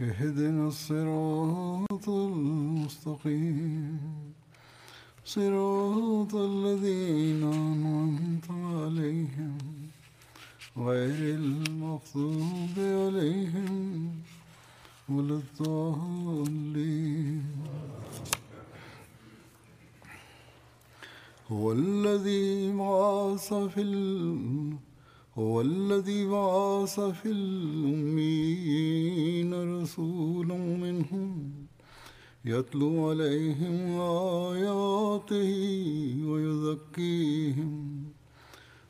اهدنا الصراط المستقيم. صراط الذين أنعمت عليهم غير المغضوب عليهم ولا الضالين. هو الذي بعث في ال... هو الذي بعث في الأمين رسولا منهم يتلو عليهم آياته ويزكيهم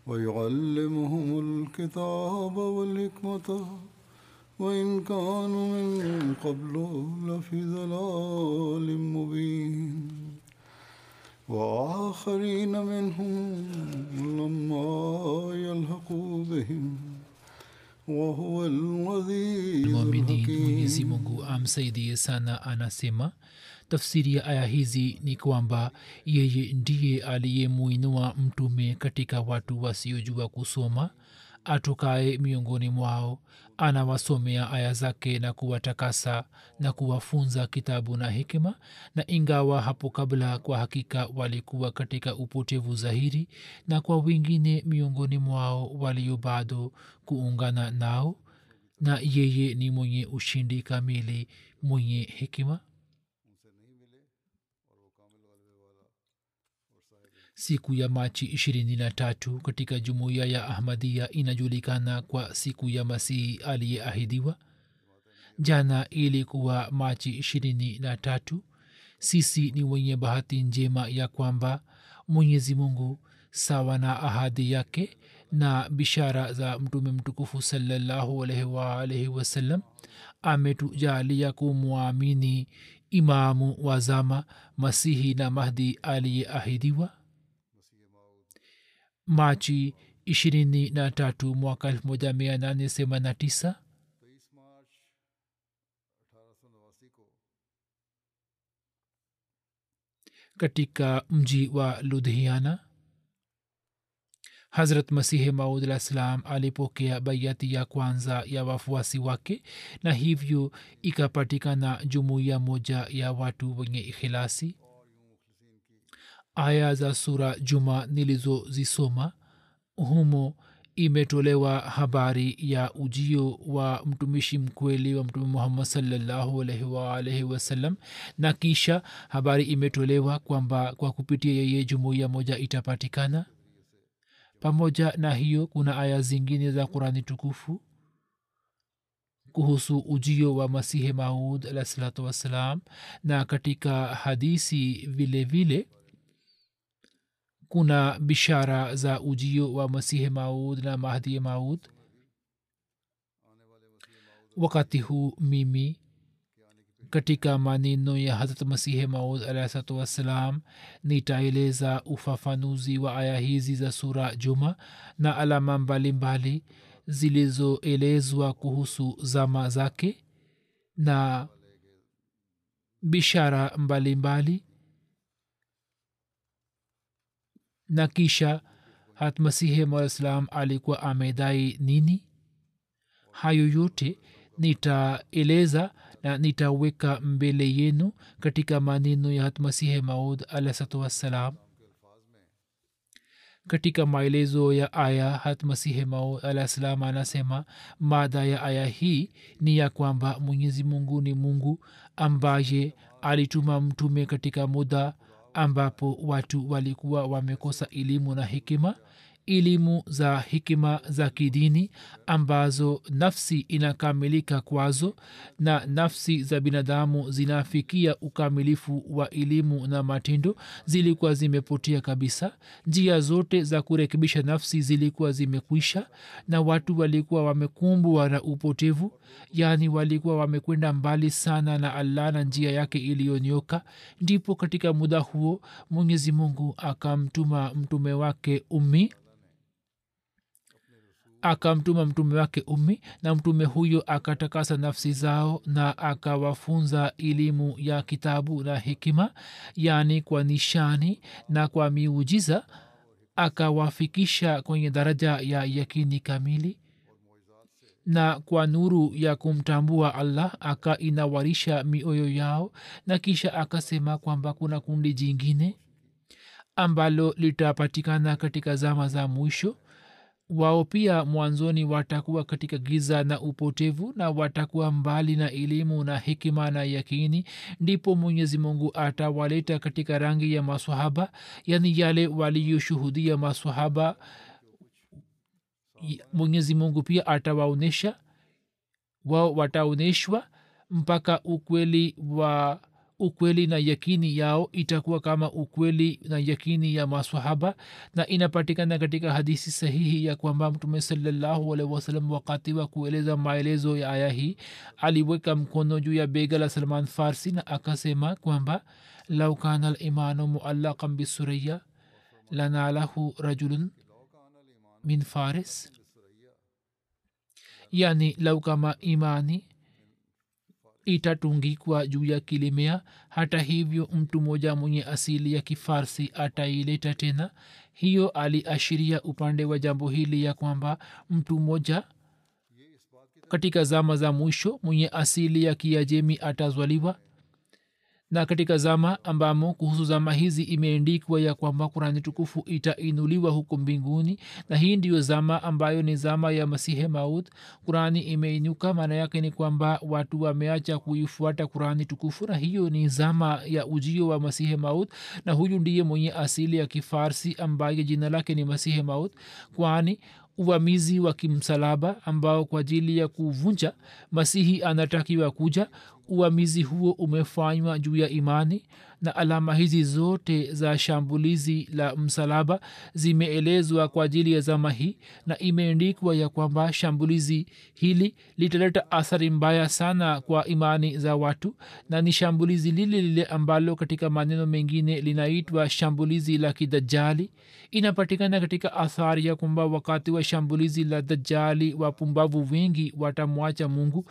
ويعلمهم الكتاب والحكمة وإن كانوا من قبل لفي ضلال مبين. وآخرين منهم لما يلحقوا بهم وهو العزيز mwamini mwenyezi الحكيم mungu amsaidie sana anasema tafsiri ya aya hizi ni kwamba yeye ndiye aliyemuinua mtume katika watu wasiojua kusoma atokaye miongoni mwao anawasomea aya zake na kuwatakasa na kuwafunza kitabu na hikima na ingawa hapo kabla kwa hakika walikuwa katika upotevu zahiri na kwa wengine miongoni mwao walio bado kuungana nao na yeye ni mwenye ushindi kamili mwenye hekima siku ya machi ishirini na tatu katika jumuiya ya ahmadia inajulikana kwa siku ya masihi aliyeahidiwa. Jana ilikuwa machi ishirini na tatu. Sisi ni wenye bahati njema ya kwamba mwenyezi mungu sawa na ahadi yake na bishara za mtume mtukufu salallahu wasalam ametujalia kumwamini imamu wa zama masihi na mahdi aliyeahidiwa machi ishirini na tatu mwaka elfu moja mia nane themanini na tisa? Katika mji wa ludhiana hazrat masihi maud alah salam alipokea baiati ya kwanza ya wafuasi wake na hivyo ikapatikana jumuiya moja ya watu wenye ikhilasi aya za sura juma nilizozisoma. Humo imetolewa habari ya ujio wa mtumishi mkweli wa mtume muhammad salllahu alaihi waalaihi wasallam na kisha habari imetolewa kwamba kwa kupitia yeye jumuiya moja itapatikana. Pamoja na hiyo kuna aya zingine za qurani tukufu kuhusu ujio wa masihi maud alahsalatu wassalam. Na katika hadisi vile vile kuna bishara za ujio wa masihi maud na mahdi maud? Wakati huu mimi katika maneno ya harat masihi maud alahsatu wassalam nitaeleza ufafanuzi wa aya hizi za sura juma na alama mbalimbali zilizoelezwa kuhusu zama zake na bishara mbalimbali mbali, na kisha hatmasihi mwaislam alikuwa amedai nini? Hayo yote nitaeleza na nitaweka mbele yenu katika maneno ya hatmasihi maud alahsatu wassalam. Katika maelezo ya aya hat masihe mao alah salam anasema mada ya aya hii ni ya kwamba mwenyezi mungu ni mungu ambaye alituma mtume katika muda ambapo watu walikuwa wamekosa elimu na hikima elimu za hikima za kidini ambazo nafsi inakamilika kwazo na nafsi za binadamu zinafikia ukamilifu wa elimu na matendo zilikuwa zimepotea kabisa. Njia zote za kurekebisha nafsi zilikuwa zimekwisha na watu walikuwa wamekumbwa na upotevu. Yaani walikuwa wamekwenda mbali sana na allah na njia yake iliyonyoka. Ndipo katika muda huo mwenyezi mungu akamtuma mtume wake ummi akamtuma mtume wake ummi na mtume huyo akatakasa nafsi zao na akawafunza elimu ya kitabu na hikima yaani kwa nishani na kwa miujiza akawafikisha kwenye daraja ya yakini kamili. Na kwa nuru ya kumtambua allah akainawarisha mioyo yao na kisha akasema kwamba kuna kundi jingine ambalo litapatikana katika zama za mwisho wao pia mwanzoni watakuwa katika giza na upotevu na watakuwa mbali na elimu na hikima na yakini. Ndipo mwenyezi mungu atawaleta katika rangi ya maswahaba yani yale waliyoshuhudia maswahaba. Mwenyezi mungu pia atawaonyesha wao wataonyeshwa mpaka ukweli wa ukweli na yakini yao itakuwa kama ukweli na yakini ya maswahaba na inapatikana katika hadisi sahihi ya kwamba mtume salallahu wasalam wakati wa kueleza maelezo ya aya hii aliweka mkono juu ya bega la salman farsi na akasema kwamba lau kana limanu muallaqan bisuraya lanalahu rajulun min faris. Yani lau kama imani itatungikwa juu ya kilimea hata hivyo mtu mmoja mwenye asili ya kifarsi ataileta tena. Hiyo aliashiria upande wa jambo hili ya kwamba mtu mmoja katika zama za mwisho mwenye asili ya kiajemi atazwaliwa na katika zama ambamo kuhusu zama hizi imeendikwa ya kwamba kurani tukufu itainuliwa huko mbinguni na hii ndiyo zama ambayo ni zama ya masihe maud kurani imeinuka. Maana yake ni kwamba watu wameacha kuifuata kurani tukufu na hiyo ni zama ya ujio wa masihe maud. Na huyu ndiye mwenye asili ya kifarsi ambaye jina lake ni masihe maud kwani uvamizi wa kimsalaba ambao kwa ajili ya kuvunja masihi anatakiwa kuja uvamizi huo umefanywa juu ya imani na alama hizi zote za shambulizi la msalaba zimeelezwa kwa ajili ya zama hii na imeendikwa ya kwamba shambulizi hili litaleta athari mbaya sana kwa imani za watu na ni shambulizi lile lile ambalo katika maneno mengine linaitwa shambulizi la kidajali. Inapatikana katika athari ya kwamba wakati wa shambulizi la dajali wapumbavu wengi watamwacha mungu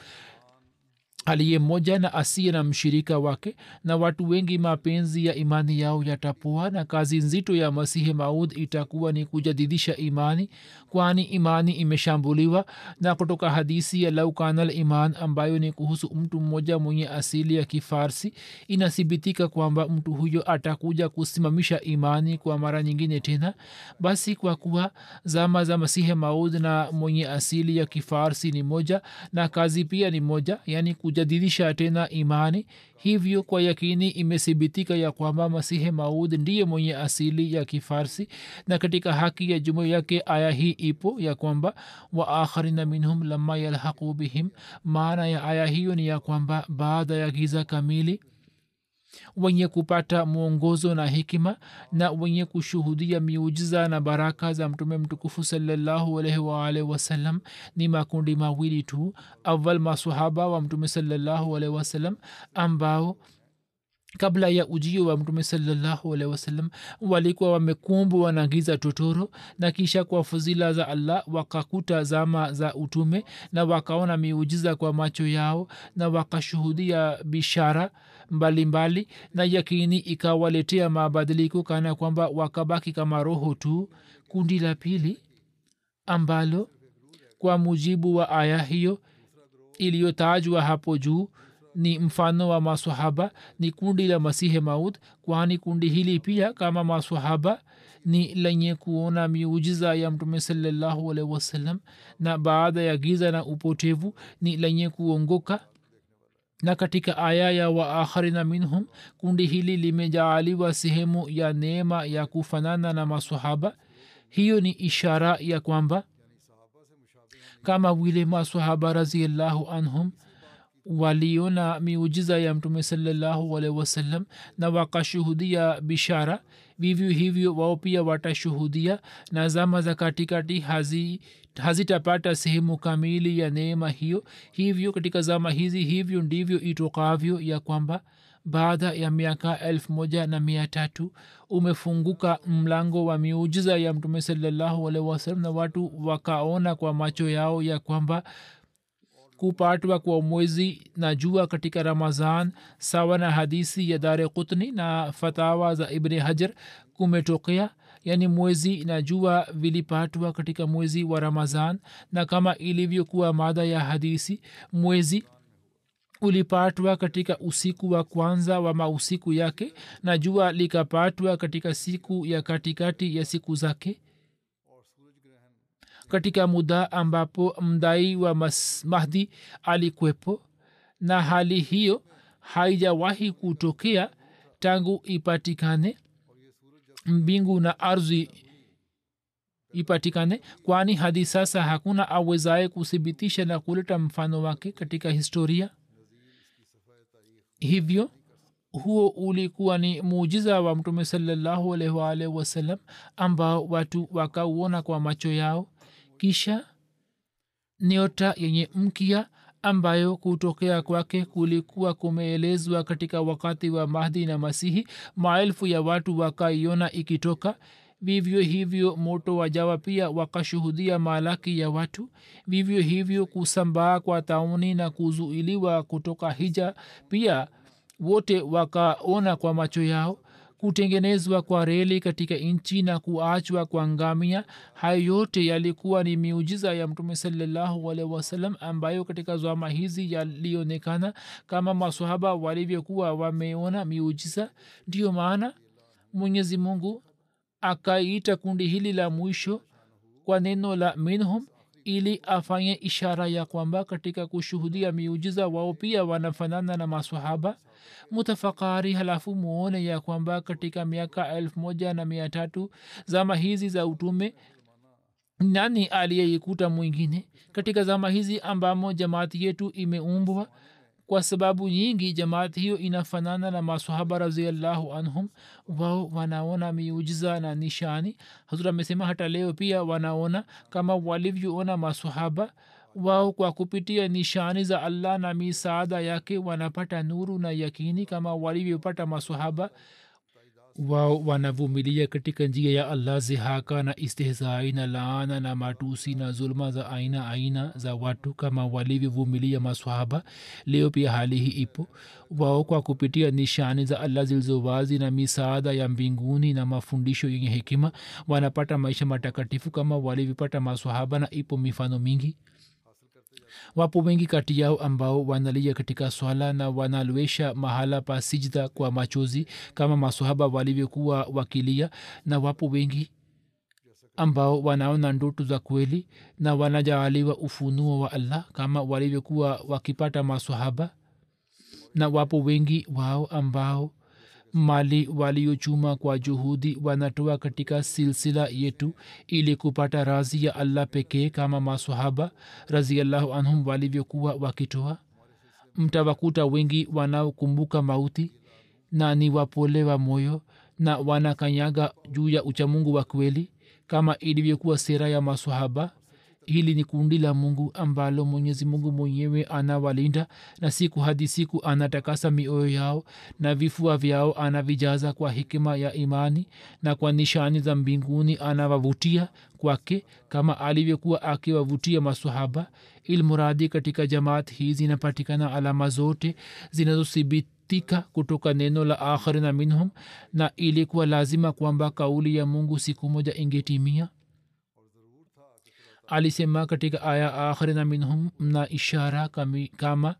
aliye mmoja na asiye na mshirika wake na watu wengi mapenzi ya imani yao yatapoa na kazi nzito ya masihi maud itakuwa ni kujadidisha imani kwani imani imeshambuliwa na kutoka hadisi ya laukanal iman ambayo ni kuhusu mtu mmoja mwenye asili ya kifarsi inathibitika kwamba mtu huyo atakuja kusimamisha imani kwa mara nyingine tena. Basi kwa kuwa zama za masihi maud na mwenye asili ya kifarsi ni moja na kazi pia ni moja yani kujadidisha tena imani. Hivyo kwa yakini imethibitika ya kwamba masihi maud ndiye mwenye asili ya kifarsi na katika haki ya jumu yake aya hii ipo ya kwamba waakharina minhum lama yalhaqu bihim. Maana ya aya hiyo ni ya kwamba baada ya giza kamili wenye kupata mwongozo na hikima na wenye kushuhudia miujiza na baraka za mtume mtukufu salallahu wasalam ni makundi mawili tu. Awal masahaba wa mtume salallahu wasalam ambao kabla ya ujio wa mtume salallahu wasalam walikuwa wamekumbwa na giza totoro na kisha kwa fuzila za allah wakakuta zama za utume na wakaona miujiza kwa macho yao na wakashuhudia bishara mbalimbali mbali, na yakini ikawaletea mabadiliko kana kwamba wakabaki kama roho tu. Kundi la pili ambalo kwa mujibu wa aya hiyo iliyotajwa hapo juu ni mfano wa masahaba ni kundi la masihe maud kwani kundi hili pia kama masahaba ni lenye kuona miujiza ya mtume salallahu alaihi wasallam na baada ya giza na upotevu ni lenye kuongoka. Na katika aya ya waakharina minhum kundi hili limejaaliwa sehemu ya neema ya kufanana na masahaba hiyo ni ishara ya kwamba kama vile masahaba raziallahu anhum waliona miujiza ya mtume salllahualhi wasallam na wakashuhudia bishara. Vivyo hivyo wao pia watashuhudia na zama za katikati hazi hazitapata sehemu kamili ya neema hiyo. Hivyo katika zama hizi hivyo ndivyo itokavyo ya kwamba baada ya miaka elfu moja na mia tatu umefunguka mlango wa miujiza ya mtume salllahualhi wasalam na watu wakaona kwa macho yao ya kwamba kupatwa kwa mwezi na jua katika ramazan sawa na hadisi ya dare kutni na fatawa za ibni hajar kumetokea yaani mwezi na jua vilipatwa katika mwezi wa ramazan na kama ilivyokuwa mada ya hadisi mwezi ulipatwa katika usiku wa kwanza wa mausiku yake na jua likapatwa katika siku ya katikati ya siku zake katika muda ambapo mdai wa mahdi alikwepo na hali hiyo haijawahi kutokea tangu ipatikane mbingu na ardhi ipatikane kwani hadi sasa hakuna awezaye kuthibitisha na kuleta mfano wake katika historia. Hivyo huo ulikuwa ni muujiza wa mtume salallahu alaihi wasallam ambao watu wakauona kwa macho yao kisha nyota yenye mkia ambayo kutokea kwake kulikuwa kumeelezwa katika wakati wa mahdi na masihi maelfu ya watu wakaiona ikitoka. Vivyo hivyo moto wajawa pia wakashuhudia malaki ya watu. Vivyo hivyo kusambaa kwa tauni na kuzuiliwa kutoka hija pia wote wakaona kwa macho yao kutengenezwa kwa reli katika nchi na kuachwa kwa ngamia. Hayo yote yalikuwa ni miujiza ya mtume salallahu alaihi wasallam ambayo katika zama hizi yalionekana kama masahaba walivyokuwa wameona miujiza. Ndiyo maana mwenyezi mungu akaita kundi hili la mwisho kwa neno la minhum ili afanye ishara ya kwamba katika kushuhudia miujiza wao pia wanafanana na masahaba mutafakari halafu muone ya kwamba katika miaka elfu moja na mia tatu zama hizi za utume nani aliyeikuta mwingine? Katika zama hizi ambamo jamaati yetu imeumbwa kwa sababu nyingi jamaati hiyo inafanana na masahaba raziallahu anhum. Wao wanaona miujiza na nishani. Hazura amesema hata leo pia wanaona kama walivyoona masahaba wao kwa kupitia nishani za allah na misaada yake wanapata nuru na yakini kama walivyopata masahaba wao wanavumilia katika njia ya allah zihaka na istihzai na laana na matusi na zuluma za aina aina za watu kama walivyovumilia maswahaba. Leo pia hali hii ipo. Wao kwa kupitia nishani za allah zilizowazi na misaada ya mbinguni na mafundisho yenye hekima wanapata maisha matakatifu kama walivyopata maswahaba na ipo mifano mingi wapo wengi kati yao ambao wanalia katika swala na wanalwesha mahala pa sijda kwa machozi kama masohaba walivyokuwa wakilia na wapo wengi ambao wanaona ndoto za kweli na wanajaaliwa ufunuo wa allah kama walivyokuwa wakipata masohaba na wapo wengi wao ambao mali waliochuma kwa juhudi wanatoa katika silsila yetu ili kupata razi ya allah pekee kama masahaba raziallahu anhum walivyokuwa wakitoa. Mtawakuta wengi wanaokumbuka mauti na ni wapole wa moyo na wanakanyaga juu ya uchamungu wa kweli kama ilivyokuwa sera ya masahaba hili ni kundi la mungu ambalo mwenyezi mungu mwenyewe anawalinda na siku hadi siku anatakasa mioyo yao na vifua vyao anavijaza kwa hikima ya imani na kwa nishani za mbinguni anawavutia kwake kama alivyokuwa akiwavutia masahaba ilmuradi katika jamaat hii zinapatikana alama zote zinazothibitika kutoka neno la akhirina minhum na ilikuwa lazima kwamba kauli ya mungu siku moja ingetimia alisema katika aya akhirina minhum na ishara kami, kama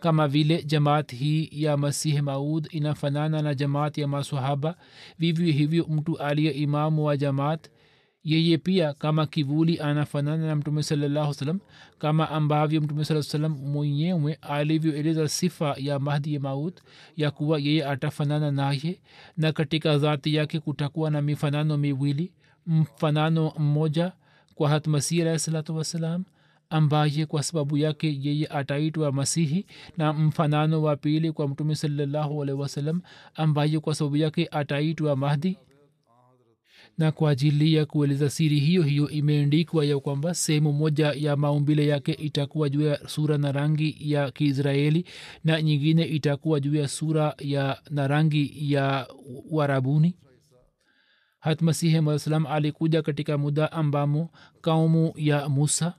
kama vile jamaat hii ya masihi maud inafanana na jamaat ya masahaba vivyo hivyo mtu aliye imamu wa jamaat yeye pia kama kivuli anafanana na mtume salallahu salam kama ambavyo mtume saa salam mwenyewe alivyoeleza sifa ya mahdi ya maut ya kuwa yeye atafanana naye na katika dhati yake kutakuwa na mifanano miwili mfanano mmoja kwa hatmasih alahi salatu wassalam ambaye kwa sababu yake yeye ataitwa masihi na mfanano wa pili kwa mtume salallahu alaihi wasallam ambaye kwa sababu yake ataitwa mahdi. Na kwa ajili ya kueleza siri hiyo hiyo imeandikwa ya kwamba sehemu moja ya maumbile yake itakuwa juu ya sura na rangi ya kiisraeli na nyingine itakuwa juu ya sura ya na rangi ya warabuni hat masihi maa alikuja katika muda ambamo kaumu ya musa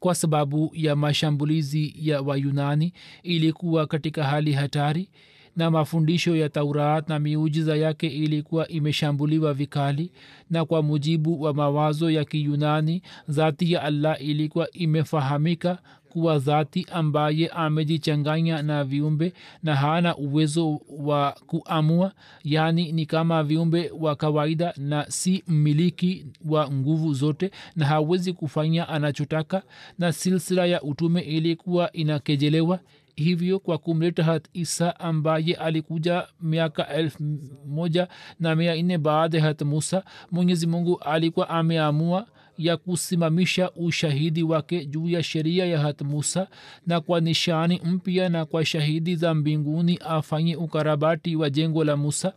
kwa sababu ya mashambulizi ya wayunani ilikuwa katika hali hatari na mafundisho ya taurat na miujiza yake ilikuwa imeshambuliwa vikali na kwa mujibu wa mawazo ya kiyunani dhati ya allah ilikuwa imefahamika kuwa dhati ambaye amejichanganya na viumbe na hana uwezo wa kuamua yaani ni kama viumbe wa kawaida na si mmiliki wa nguvu zote na hawezi kufanya anachotaka na silsila ya utume ilikuwa inakejelewa. Hivyo kwa kumleta hat isa ambaye alikuja miaka elfu moja na mia nne baada ya hat musa mwenyezi mungu alikuwa ameamua ya kusimamisha ushahidi wake juu ya sheria ya hat musa na kwa nishani mpya na kwa shahidi za mbinguni afanye ukarabati wa jengo la musa.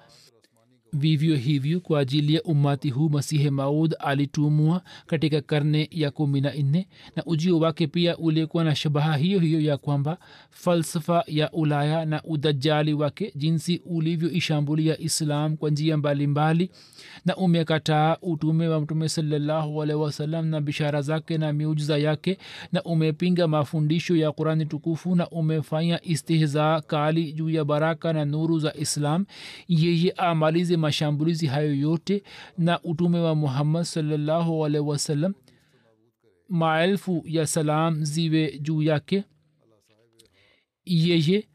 Vivyo hivyo kwa ajili ya umati huu masihe maud alitumwa katika karne ya kumi na nne na ujio wake pia ulikuwa na shabaha hiyo hiyo ya kwamba falsafa ya ulaya na udajali wake jinsi ulivyoishambulia islam kwa njia mbalimbali na umekataa utume wa mtume salllahualhi wasalam na bishara zake na miujiza yake na umepinga mafundisho ya qurani tukufu na umefanya istihza kali juu ya baraka na nuru za islam. Yeye amalize mashambulizi hayo yote na utume wa muhammad salllahualhi wasalam maelfu ya salam ziwe juu yake. Yeye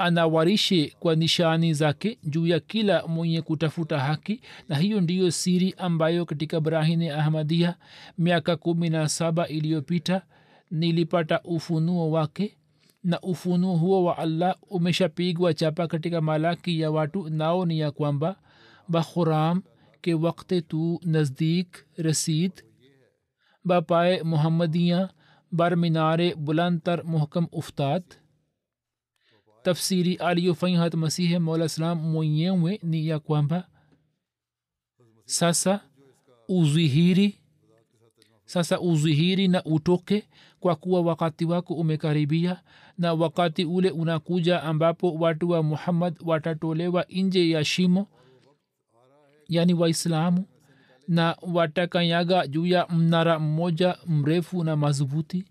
anawarishe kwa nishani zake juu ya kila mwenye kutafuta haki na hiyo ndiyo siri ambayo katika brahine ahmadia miaka kumi na saba iliyopita nilipata ufunuo wake na ufunuo huo wa allah umeshapigwa chapa katika malaki ya watu nao ni ya kwamba bakhuram ke wakte tu nazdik rasid bapae muhammadiyan bar minare bulantar muhkam uftad tafsiri aliyofanya masihi mola salam mwenyewe ni ya kwamba sasa uzihiri sasa uzihiri na utoke kwa kuwa wakati wako umekaribia na wakati ule unakuja ambapo watu wa muhammad watatolewa nje ya shimo yani waislamu na watakanyaga juu ya mnara mmoja mrefu na madhubuti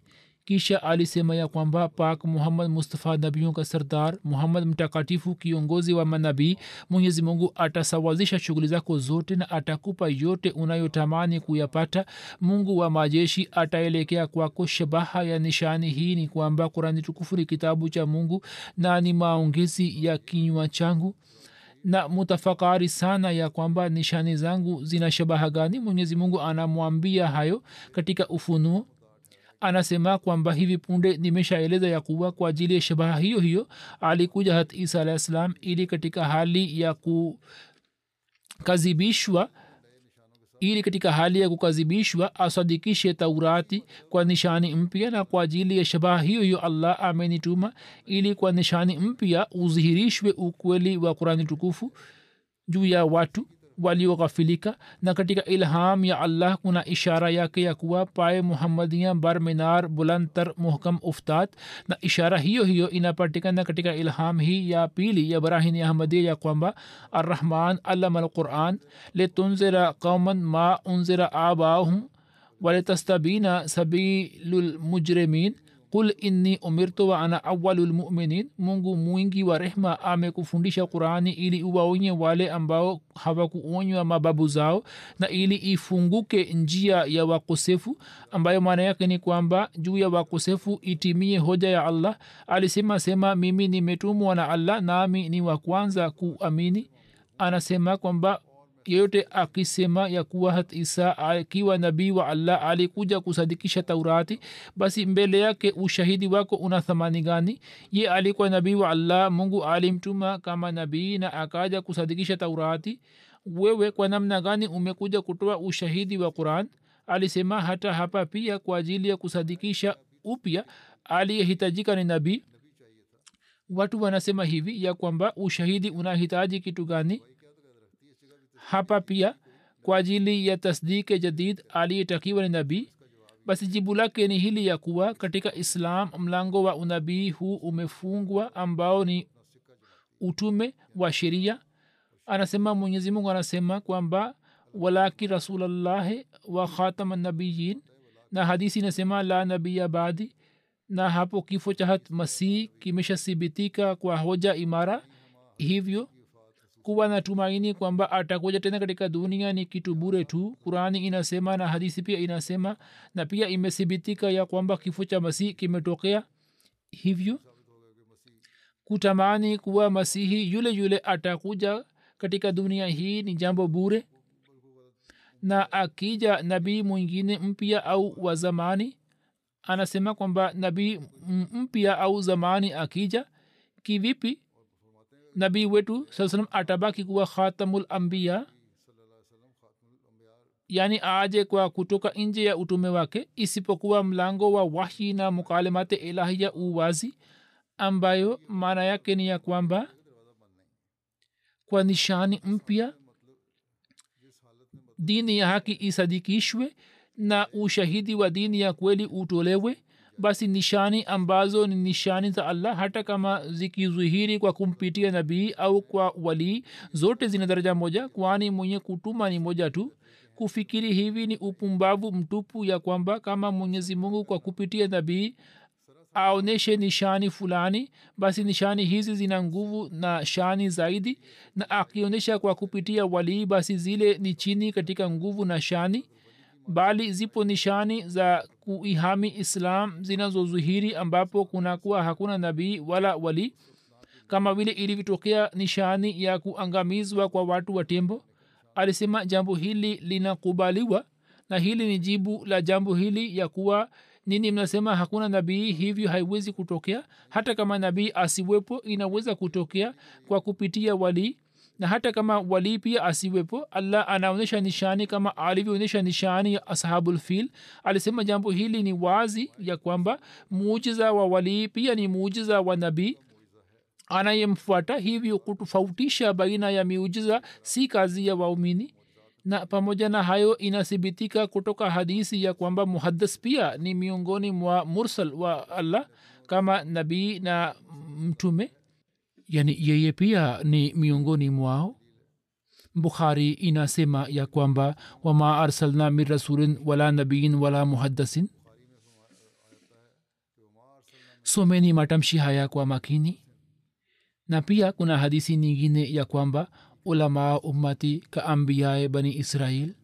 kisha alisema ya kwamba pak muhammad mustafa nabiyon ka sardar muhammad mtakatifu kiongozi wa manabii mwenyezi mungu atasawazisha shughuli zako zote na atakupa yote unayotamani kuyapata. Mungu wa majeshi ataelekea kwako shabaha ya nishani. Hii ni kwamba kurani tukufu ni kitabu cha mungu na ni maongezi ya kinywa changu. Na mutafakari sana ya kwamba nishani zangu zina shabaha gani. Mwenyezi mungu anamwambia hayo katika ufunuo anasema kwamba hivi punde nimeshaeleza ya kuwa kwa ajili ya shabaha hiyo hiyo alikuja hat isa alah salam ili katika hali ya kukazibishwa ili katika hali ya kukazibishwa asadikishe taurati kwa nishani mpya na kwa ajili ya shabaha hiyo hiyo allah amenituma ili kwa nishani mpya udhihirishwe ukweli wa kurani tukufu juu ya watu walioghafilika na katika ilham ya allah kuna ishara yake ya kuwa pae muhammadia bar minar bulantar muhkam uftad na ishara hiyo hiyo inapatikana katika ilham hii ya pili ya brahini ahmadia ya kwamba arrahman allama alquran litunzira qauman ma unzira abahum walitastabina sabilu lmujrimin qul inni umirtu wa ana awalu lmuminin mungu mwingi wa rehma amekufundisha qurani ili uwaonye wale ambao hawakuonywa mababu zao na ili ifunguke njia ya wakosefu ambayo maana yake ni kwamba juu ya wakosefu itimie hoja ya allah. Alisema sema mimi nimetumwa na allah nami ni wa kwanza kuamini. Anasema kwamba yeyote akisema ya kuwa hat isa akiwa nabii wa allah alikuja kusadikisha taurati basi mbele yake ushahidi wako una thamani gani? Ye alikuwa nabii wa allah mungu alimtuma kama nabii na akaja kusadikisha taurati. Wewe kwa namna gani umekuja kutoa ushahidi wa quran? Alisema hata hapa pia kwa ajili ya kusadikisha upya aliyehitajika ni nabii. Watu wanasema hivi ya kwamba ushahidi unahitaji kitu gani hapa pia kwa ajili ya tasdiki jadid aliyetakiwa ni nabii. Basi jibu lake ni hili ya kuwa katika islam mlango wa unabii huu umefungwa ambao ni utume wa sheria. Anasema mwenyezi mungu anasema kwamba walaki rasulllahi wa khatama nabiyin na hadisi inasema la nabiya badi na hapo kifo cha hat masih kimeshathibitika kwa hoja imara. Hivyo kuwa na tumaini kwamba atakuja tena katika dunia ni kitu bure tu. Qurani inasema na hadisi pia inasema na pia imethibitika ya kwamba kifo cha masihi kimetokea hivyo. Kutamani kuwa masihi yule yule atakuja katika dunia hii ni jambo bure. Na akija nabii mwingine mpya au wa zamani anasema kwamba nabii mpya au zamani akija kivipi nabii wetu salam atabaki kuwa khatamul ambiya yaani aje kwa kutoka nje ya utume wake isipokuwa mlango wa wahi na mukalimate ilahia uwazi ambayo maana yake ni ya kwamba kwa nishani mpya dini ya haki isadikishwe na ushahidi wa dini ya kweli utolewe basi nishani ambazo ni nishani za allah hata kama zikizuhiri kwa kumpitia nabii au kwa walii zote zina daraja moja kwani mwenye kutuma ni moja tu. Kufikiri hivi ni upumbavu mtupu ya kwamba kama mwenyezi mungu kwa kupitia nabii aonyeshe nishani fulani basi nishani hizi zina nguvu na shani zaidi na akionyesha kwa kupitia walii basi zile ni chini katika nguvu na shani bali zipo nishani za kuihami islam zinazozuhiri ambapo kunakuwa hakuna nabii wala wali kama vile ilivyotokea nishani ya kuangamizwa kwa watu wa tembo. Alisema jambo hili linakubaliwa na hili ni jibu la jambo hili ya kuwa nini mnasema hakuna nabii hivyo haiwezi kutokea. Hata kama nabii asiwepo inaweza kutokea kwa kupitia walii na hata kama walii pia asiwepo allah anaonyesha nishani kama alivyoonyesha nishani ya ashabulfil alisema jambo hili ni wazi ya kwamba muujiza wa walii pia ni muujiza wa nabii anayemfuata hivyo kutofautisha baina ya miujiza si kazi ya waumini. Na pamoja na hayo inathibitika kutoka hadisi ya kwamba muhadas pia ni miongoni mwa mursal wa allah kama nabii na mtume yani yeye pia ni miongoni mwao. Bukhari inasema ya kwamba wama arsalna min rasulin wala nabiyin wala muhaddasin. Someni matamshi haya kwa makini. Na pia kuna hadisi nyingine ya kwamba ulamaa ummati ka ambiyae bani israel.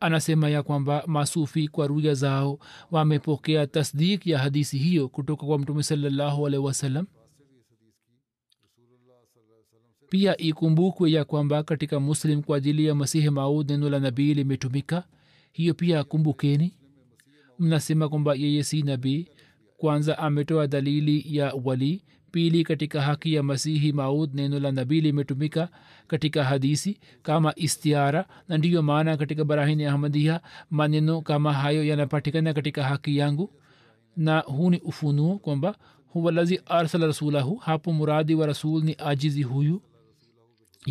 Anasema ya kwamba masufi kwa ruya zao wamepokea tasdik ya hadisi hiyo kutoka kwa mtume salallahu alaihi wasallam pia ikumbukwe ya kwamba katika muslim kwa ajili ya masihi maud neno la nabii limetumika. Hiyo pia kumbukeni. Mnasema kwamba yeye si nabii. Kwanza ametoa dalili ya wali pili katika haki ya masihi maud neno la nabii limetumika katika hadisi kama istiara. Na ndiyo maana katika barahini ahmadia maneno kama hayo yanapatikana katika haki yangu. Na huu ni ufunuo kwamba huwalazi arsala rasulahu hapo muradi wa rasul ni ajizi huyu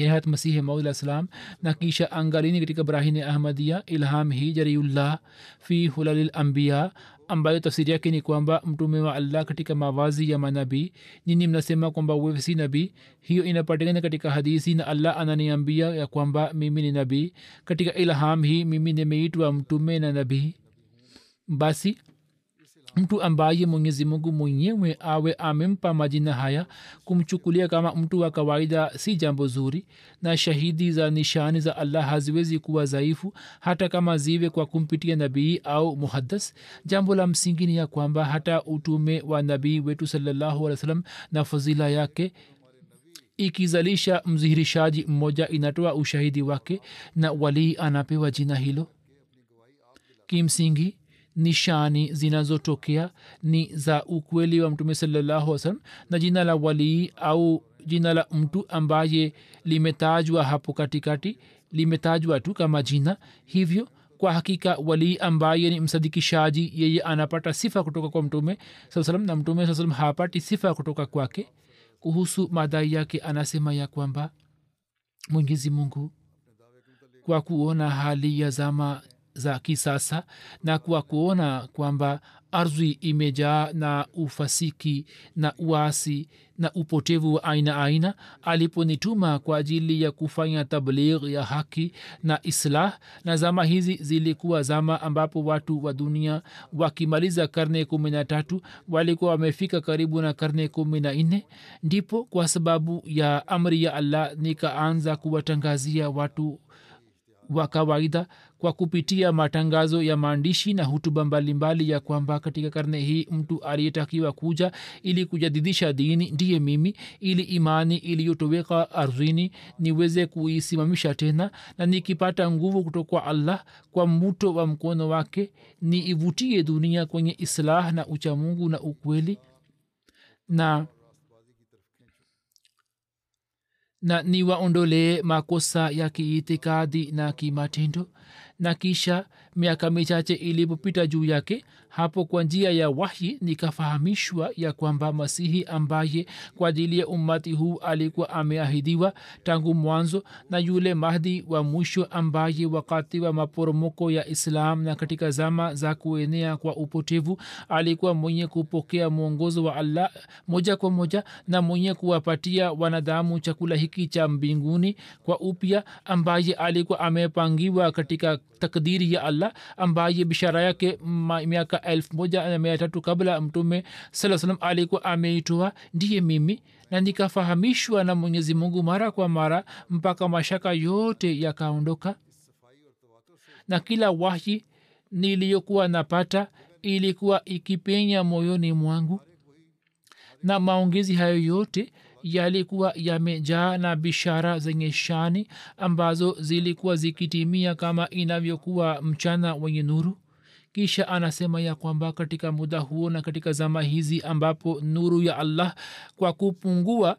yani hat masihi maud salam na kisha angalini katika barahini ahmadia ilham hi jariullah fi hulalil ambiya ambayo tafsiri yake ni kwamba mtume wa allah katika mavazi ya manabii nini mnasema kwamba wewe si nabii. Hiyo inapatikana katika hadisi na allah ananiambia ya kwamba mimi ni nabii. Katika ilham hii mimi nimeitwa mtume na nabii. Basi mtu ambaye mwenyezi mungu mwenyewe awe amempa majina haya kumchukulia kama mtu wa kawaida si jambo zuri na shahidi za nishani za allah haziwezi kuwa dhaifu hata kama ziwe kwa kumpitia nabii au muhaddas. Jambo la msingi ni ya kwamba hata utume wa nabii wetu salallahu alih wa sallam na fadhila yake ikizalisha mdhihirishaji mmoja inatoa ushahidi wake na walii anapewa jina hilo. Kimsingi nishani zinazotokea ni za ukweli wa mtume salallahu wasalam na jina la walii au jina la mtu ambaye limetajwa hapo katikati limetajwa tu kama jina. Hivyo kwa hakika walii ambaye ni msadikishaji yeye anapata sifa kutoka kwa mtume saa salam na mtume saa salam hapati sifa kutoka kwake. Kuhusu madai yake anasema ya kwamba mwenyezi mungu kwa kuona hali ya zama za kisasa na kwa kuona kwamba ardhi imejaa na ufasiki na uasi na upotevu wa aina aina aliponituma kwa ajili ya kufanya tabligh ya haki na islah na zama hizi zilikuwa zama ambapo watu wa dunia wakimaliza karne kumi na tatu walikuwa wamefika karibu na karne kumi na nne. Ndipo kwa sababu ya amri ya allah nikaanza kuwatangazia watu wa kawaida kwa kupitia matangazo ya maandishi na hutuba mbalimbali ya kwamba katika karne hii mtu aliyetakiwa kuja ili kujadidisha dini ndiye mimi ili imani iliyotoweka ardhini niweze kuisimamisha tena na nikipata nguvu kutoka kwa allah kwa mvuto wa mkono wake niivutie dunia kwenye islah na uchamungu na ukweli na na niwaondolee makosa ya kiitikadi na kimatendo na kisha miaka michache ilipopita juu yake hapo kwa njia ya wahi nikafahamishwa ya kwamba masihi ambaye kwa ajili ya ummati huu alikuwa ameahidiwa tangu mwanzo na yule mahdi wa mwisho ambaye wakati wa maporomoko ya islam na katika zama za kuenea kwa upotevu alikuwa mwenye kupokea mwongozo wa allah moja kwa moja na mwenye kuwapatia wanadamu chakula hiki cha mbinguni kwa upya ambaye alikuwa amepangiwa katika takdiri ya allah ambaye bishara yake miaka elfu moja na mia tatu kabla mtume saa salam alikuwa ameitoa ndiye mimi. Na nikafahamishwa na mwenyezi mungu mara kwa mara mpaka mashaka yote yakaondoka. Na kila wahi niliyokuwa napata ilikuwa ikipenya moyoni mwangu. Na maongezi hayo yote yalikuwa yamejaa na bishara zenye shani ambazo zilikuwa zikitimia kama inavyokuwa mchana wenye nuru. Kisha anasema ya kwamba katika muda huo na katika zama hizi ambapo nuru ya allah kwa kupungua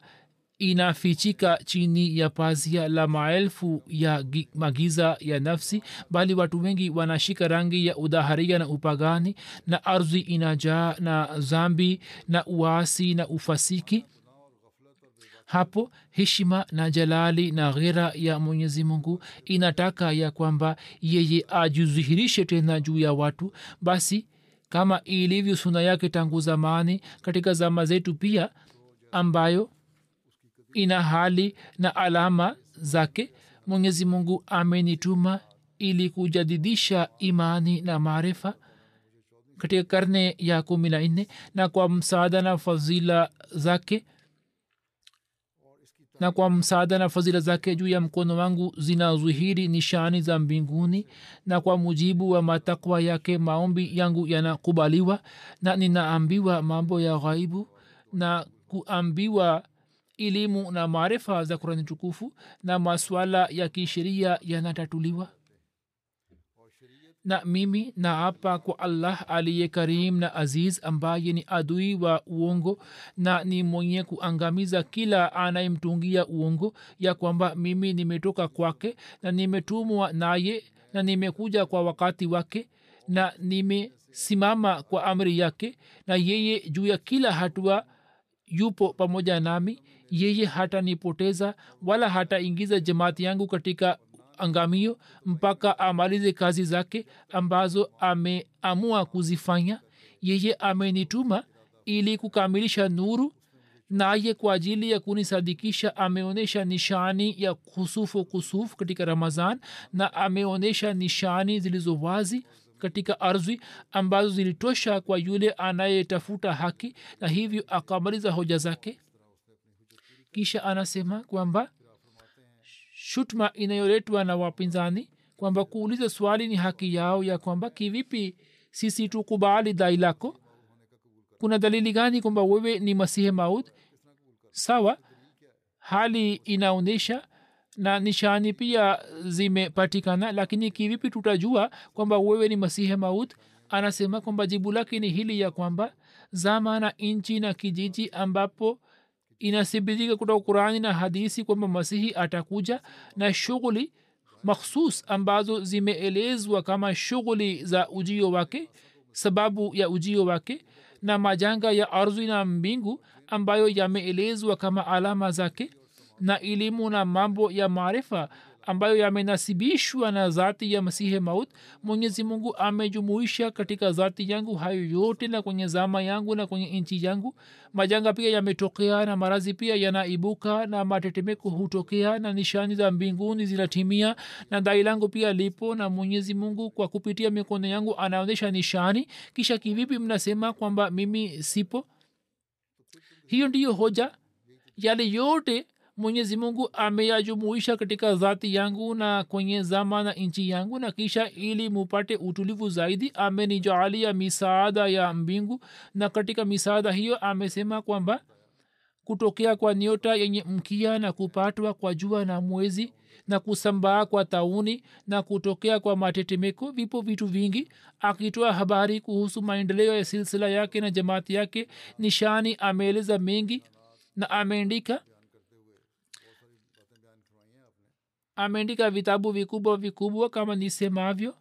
inafichika chini ya pazia la maelfu ya gi, magiza ya nafsi bali watu wengi wanashika rangi ya udhaharia na upagani na ardhi inajaa na zambi na uasi na ufasiki hapo heshima na jalali na ghera ya mwenyezi mungu inataka ya kwamba yeye ajidhihirishe tena juu ya watu. Basi kama ilivyo suna yake tangu zamani katika zama zetu pia ambayo ina hali na alama zake mwenyezi mungu amenituma ili kujadidisha imani na maarifa katika karne ya kumi na nne na kwa msaada na fadhila zake na kwa msaada na fadhila zake juu ya mkono wangu zinazihiri nishani za mbinguni na kwa mujibu wa matakwa yake maombi yangu yanakubaliwa na ninaambiwa mambo ya ghaibu na kuambiwa elimu na maarifa za kurani tukufu na maswala ya kisheria yanatatuliwa na mimi naapa kwa allah aliye karim na aziz ambaye ni adui wa uongo na ni mwenye kuangamiza kila anayemtungia uongo ya kwamba mimi nimetoka kwake na nimetumwa naye na nimekuja kwa wakati wake na nimesimama kwa amri yake na yeye juu ya kila hatua yupo pamoja nami yeye hatanipoteza wala hataingiza jamaati yangu katika angamio mpaka amalize kazi zake ambazo ameamua kuzifanya. Yeye amenituma ili kukamilisha nuru naye kwa ajili ya kunisadikisha ameonyesha nishani ya kusufu kusufu katika ramazan na ameonyesha nishani zilizo wazi katika ardhi ambazo zilitosha kwa yule anayetafuta haki na hivyo akamaliza hoja zake. Kisha anasema kwamba shutma inayoletwa na wapinzani kwamba kuuliza swali ni haki yao ya kwamba kivipi sisi tukubali dai lako? Kuna dalili gani kwamba wewe ni masihe maud? Sawa hali inaonyesha na nishani pia zimepatikana lakini kivipi tutajua kwamba wewe ni masihe maud? Anasema kwamba jibu lake ni hili ya kwamba zama na nchi na kijiji ambapo inathibitika kutoka qurani na hadisi kwamba masihi atakuja na shughuli makhsus ambazo zimeelezwa kama shughuli za ujio wake sababu ya ujio wake na majanga ya ardhi na mbingu ambayo yameelezwa kama alama zake na elimu na mambo ya maarifa ambayo yamenasibishwa na zati ya masihi maut mwenyezi mungu amejumuisha katika zati yangu hayo yote na kwenye zama yangu na kwenye nchi yangu. Majanga pia yametokea na marazi pia yanaibuka na matetemeko hutokea na nishani za mbinguni zinatimia na dai langu pia lipo na mwenyezi mungu kwa kupitia mikono yangu anaonyesha nishani. Kisha kivipi mnasema kwamba mimi sipo? Hiyo ndiyo hoja. Yale yote mwenyezi mungu ameyajumuisha katika dhati yangu na kwenye zama na nchi yangu na kisha ili mupate utulivu zaidi amenijaalia misaada ya mbingu. Na katika misaada hiyo amesema kwamba kutokea kwa nyota yenye mkia na kupatwa kwa jua na mwezi na kusambaa kwa tauni na kutokea kwa matetemeko vipo vitu vingi. Akitoa habari kuhusu maendeleo ya silsila yake na jamaati yake nishani ameeleza mengi na ameandika ameandika vitabu vikubwa vikubwa kama nisemavyo.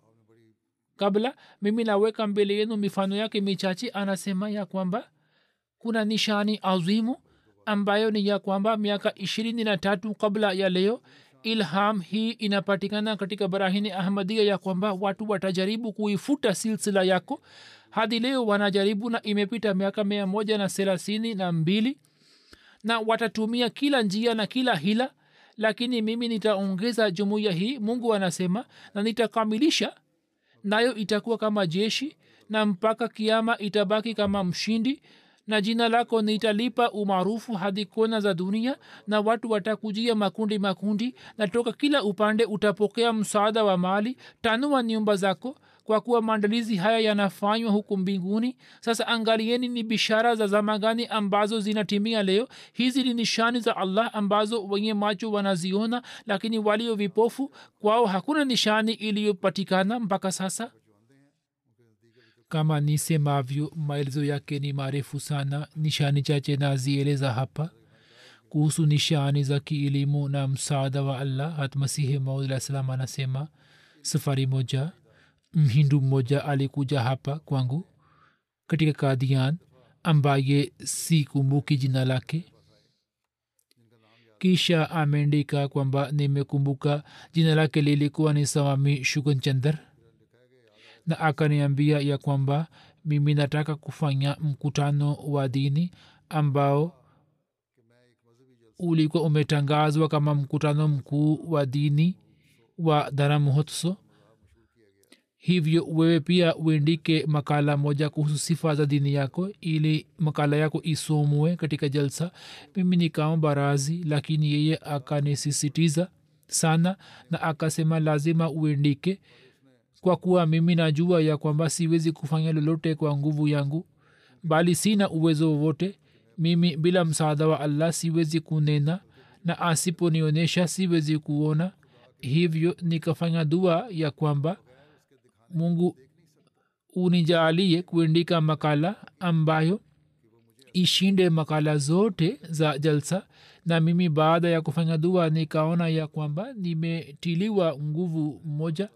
Kabla mimi naweka mbele yenu mifano yake michache anasema ya kwamba kuna nishani azimu ambayo ni ya kwamba miaka ishirini na tatu kabla ya leo ilham hii inapatikana katika barahini ahmadia ya kwamba watu watajaribu kuifuta silsila yako. Hadi leo wanajaribu na imepita miaka mia moja na thelathini na mbili na watatumia kila njia na kila hila lakini mimi nitaongeza jumuiya hii mungu anasema na nitakamilisha. Nayo itakuwa kama jeshi na mpaka kiama itabaki kama mshindi na jina lako nitalipa umaarufu hadi kona za dunia na watu watakujia makundi makundi na toka kila upande utapokea msaada wa mali. Tanua nyumba zako kwa kuwa maandalizi haya yanafanywa huku mbinguni sasa angalieni ni bishara za zama gani ambazo zinatimia leo. Hizi ni nishani za allah ambazo wenye macho wanaziona lakini walio vipofu kwao hakuna nishani iliyopatikana mpaka sasa. Kama nisemavyo maelezo yake ni marefu sana nishani chache nazieleza hapa. Kuhusu nishani za kielimu na msaada wa allah hatmasihi maudlah salam anasema safari moja mhindu mmoja alikuja hapa kwangu katika kadian ambaye sikumbuki jina lake. Kisha ameandika kwamba nimekumbuka jina lake lilikuwa ni sawami shugunchander na akaniambia ya kwamba mimi nataka kufanya mkutano wa dini ambao ulikuwa umetangazwa kama mkutano mkuu wa dini wa dharamhotso hivyo wewe pia uendike makala moja kuhusu sifa za dini yako ili makala yako isomwe katika jalsa. Mimi nikaomba razi lakini yeye akanisisitiza sana na akasema lazima uendike. Kwa kuwa mimi najua ya kwamba siwezi kufanya lolote kwa nguvu yangu bali sina uwezo wowote. Mimi bila msaada wa allah siwezi kunena na asiponionyesha siwezi kuona. Hivyo nikafanya dua ya kwamba mungu unijaalie kuendika makala ambayo ishinde makala zote za jalsa. Na mimi baada ya kufanya dua nikaona ya kwamba nimetiliwa nguvu moja.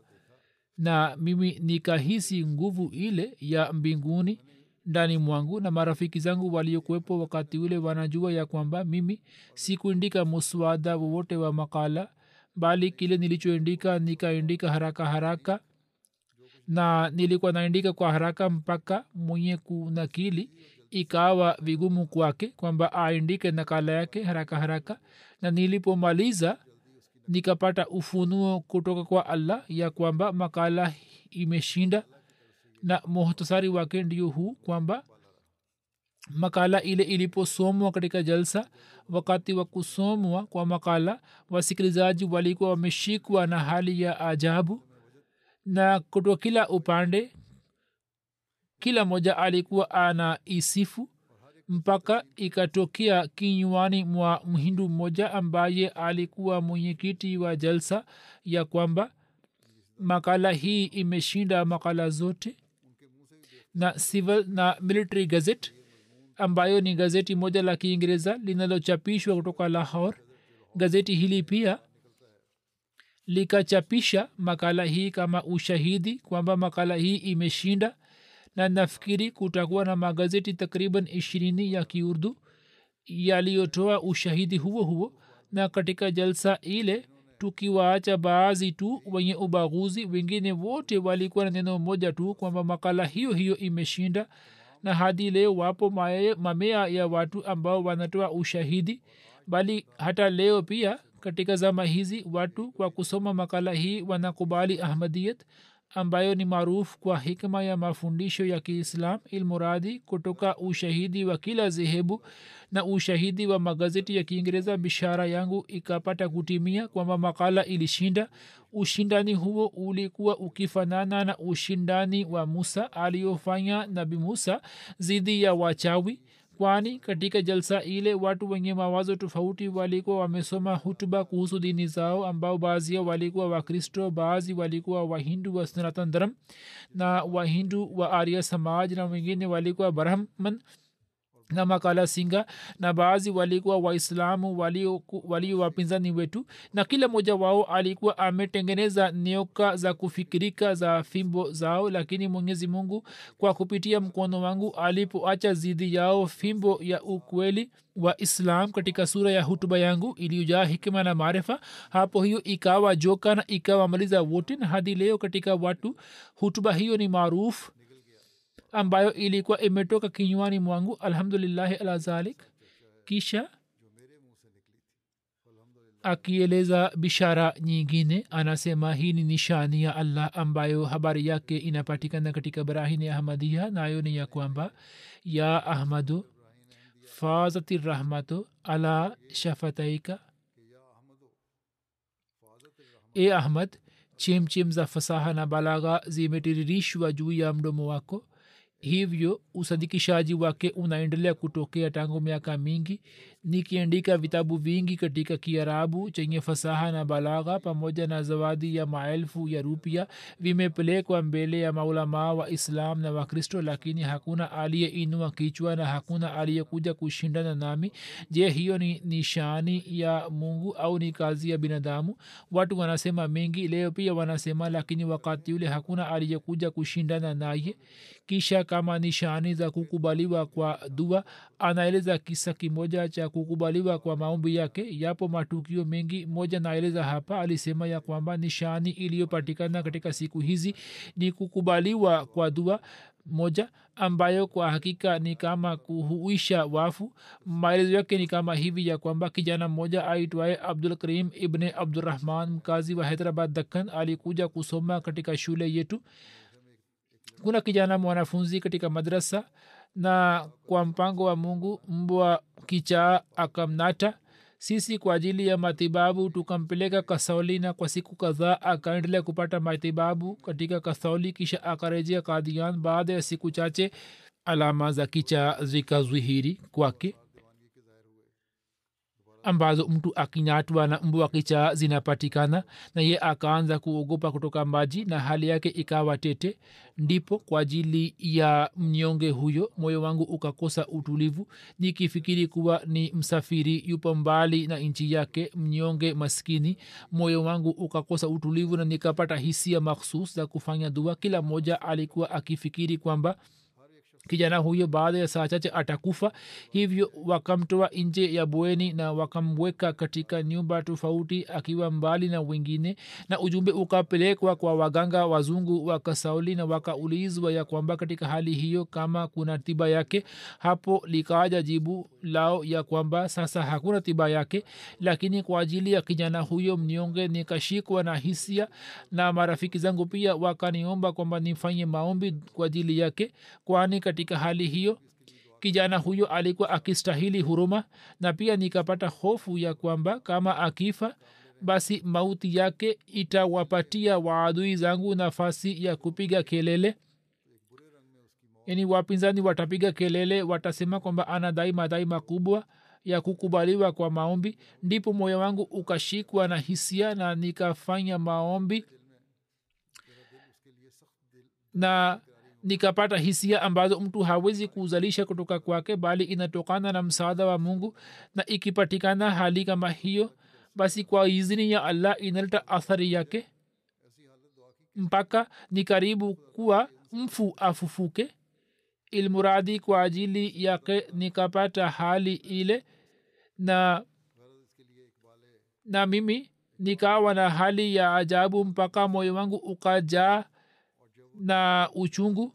Na mimi nikahisi nguvu ile ya mbinguni ndani mwangu. Na marafiki zangu waliokuwepo wakati ule wanajua ya kwamba mimi sikuandika muswada wowote wa makala bali kile nilichoandika nikaandika haraka haraka na nilikuwa naandika kwa haraka mpaka mwenye kunakili. Ikawa vigumu kwake kwamba aandike nakala yake haraka haraka. Na nilipomaliza nikapata ufunuo kutoka kwa allah ya kwamba makala imeshinda. Na muhtasari wake ndio huu kwamba makala ile iliposomwa katika jalsa wakati wa kusomwa kwa makala wasikilizaji walikuwa wameshikwa na hali ya ajabu na kutoka kila upande. Kila moja alikuwa ana isifu mpaka ikatokea kinywani mwa mhindu mmoja ambaye alikuwa mwenyekiti wa jalsa ya kwamba makala hii imeshinda makala zote na civil na military gazette ambayo ni gazeti moja la kiingereza linalochapishwa kutoka lahor gazeti hili pia likachapisha makala hii kama ushahidi kwamba makala hii imeshinda na nafikiri kutakuwa na magazeti takriban ishirini ya kiurdu yaliyotoa ushahidi huo huo na katika jalsa ile tukiwaacha baadhi tu wenye ubaguzi wengine wote walikuwa na neno moja tu kwamba makala hiyo hiyo imeshinda na hadi leo wapo mamea ya watu ambao wanatoa ushahidi bali hata leo pia katika zama hizi watu kwa kusoma makala hii wanakubali ahmadiyat ambayo ni maarufu kwa hikma ya mafundisho ya kiislam ilmuradi kutoka ushahidi wa kila zehebu na ushahidi wa magazeti ya kiingereza. Bishara yangu ikapata kutimia kwamba makala ilishinda. Ushindani huo ulikuwa ukifanana na ushindani wa musa aliyofanya nabi musa dhidi ya wachawi kwani katika jalsa ile watu wenye mawazo tofauti walikuwa wamesoma hutuba kuhusu dini zao ambao baadhi yao walikuwa wakristo baadhi walikuwa wahindu wa sanatan dharam na wahindu wa arya samaj na wengine walikuwa brahman na makala singa na baadhi walikuwa waislamu walio, wapinzani wetu na kila mmoja wao alikuwa ametengeneza nioka za kufikirika za fimbo zao lakini mwenyezi mungu kwa kupitia mkono wangu alipoacha zidi yao fimbo ya ukweli wa islam katika sura ya hutuba yangu iliyojaa hikima na maarifa hapo hiyo ikawa joka na ikawa maliza wote na hadi leo katika watu hutuba hiyo ni maarufu ambayo ilikuwa imetoka kinywani mwangu alhamdulillahi ala zalik. Kisha akieleza bishara nyingine anasema hii ni nishani ya allah ambayo habari yake inapatikana katika barahini ahmadia nayo ni ya kwamba ya ahmadu fazati rahmatu ala shafataika. E ahmad chemchem za fasaha na balagha zimetiririshwa juu ya mdomo wako hivyo usadikishaji wake unaendelea kutokea tangu miaka mingi nikiandika vitabu vingi katika kiarabu chenye fasaha na balagha pamoja na zawadi ya maelfu ya rupia vimepelekwa mbele ya maulamaa wa islam na wakristo lakini hakuna aliyeinua kichwa na hakuna aliyekuja kushindana nami. Je hiyo ni nishani ya mungu au ni kazi ya binadamu? Watu wanasema mengi leo pia wanasema lakini wakati ule hakuna aliyekuja kushindana naye. Kisha kama nishani za kukubaliwa kwa dua anaeleza kisa kimoja cha kukubaliwa kwa maombi yake yapo matukio mengi. Moja naeleza hapa alisema ya kwamba nishani iliyopatikana katika siku hizi ni kukubaliwa kwa dua moja ambayo kwa hakika ni kama kuhuisha wafu. Maelezo yake ni kama hivi ya kwamba kijana mmoja aitwaye abdul karim ibne abdurahman mkazi wa hyderabad dakkan alikuja kusoma katika shule yetu. Kuna kijana mwanafunzi katika madrasa na kwa mpango wa mungu mbwa kichaa akamnata. Sisi kwa ajili ya matibabu tukampeleka kasauli na kwa siku kadhaa akaendelea kupata matibabu katika kasauli kisha akarejea kadian baada ya siku chache alama za kichaa zikazwihiri kwake ambazo mtu akinyatwa na mbwa kichaa zinapatikana na ye akaanza kuogopa kutoka maji na hali yake ikawa tete. Ndipo kwa ajili ya mnyonge huyo moyo wangu ukakosa utulivu nikifikiri kuwa ni msafiri yupo mbali na nchi yake mnyonge maskini. Moyo wangu ukakosa utulivu na nikapata hisia makhsus za kufanya dua. Kila mmoja alikuwa akifikiri kwamba kijana huyo baada ya saa chache atakufa. Hivyo wakamtoa nje ya bweni na wakamweka katika nyumba tofauti akiwa mbali na wengine. Na ujumbe ukapelekwa kwa waganga wazungu wa kasauli na wakaulizwa ya kwamba katika hali hiyo kama kuna tiba yake hapo likaja jibu lao ya kwamba sasa hakuna tiba yake. Lakini kwa ajili ya kijana huyo mnyonge nikashikwa na hisia na marafiki zangu pia wakaniomba kwamba nifanye maombi kwa ajili yake kwani katika hali hiyo. Kijana huyo alikuwa akistahili huruma na pia nikapata hofu ya kwamba kama akifa basi mauti yake itawapatia waadui zangu nafasi ya kupiga kelele. Yani wapinzani watapiga kelele watasema kwamba anadai madai makubwa ya kukubaliwa kwa maombi. Ndipo moyo wangu ukashikwa na hisia na nikafanya maombi. Na nikapata hisia ambazo mtu hawezi kuzalisha kutoka kwake bali inatokana na msaada wa mungu na ikipatikana hali kama hiyo basi kwa izini ya allah inaleta athari yake mpaka ni karibu kuwa mfu afufuke. Ilmuradi kwa ajili yake nikapata hali ile na na mimi nikawa na hali ya ajabu mpaka moyo wangu ukajaa na uchungu.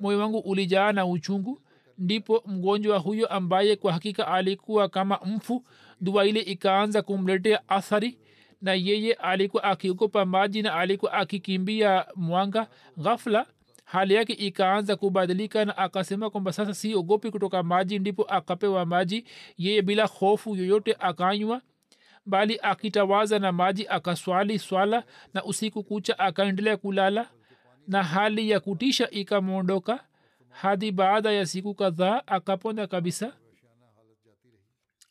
Moyo wangu ulijaa na uchungu. Ndipo mgonjwa huyo ambaye kwa hakika alikuwa kama mfu dua ile ikaanza kumletea athari. Na yeye alikuwa akiogopa maji na alikuwa akikimbia mwanga. Ghafla hali yake ikaanza kubadilika na akasema kwamba sasa siogopi kutoka maji. Ndipo akapewa maji. Yeye bila hofu yoyote akanywa bali akitawaza na maji akaswali swala na usiku kucha akaendelea kulala na hali ya kutisha ikamwondoka hadi baada ya siku kadhaa akapona kabisa.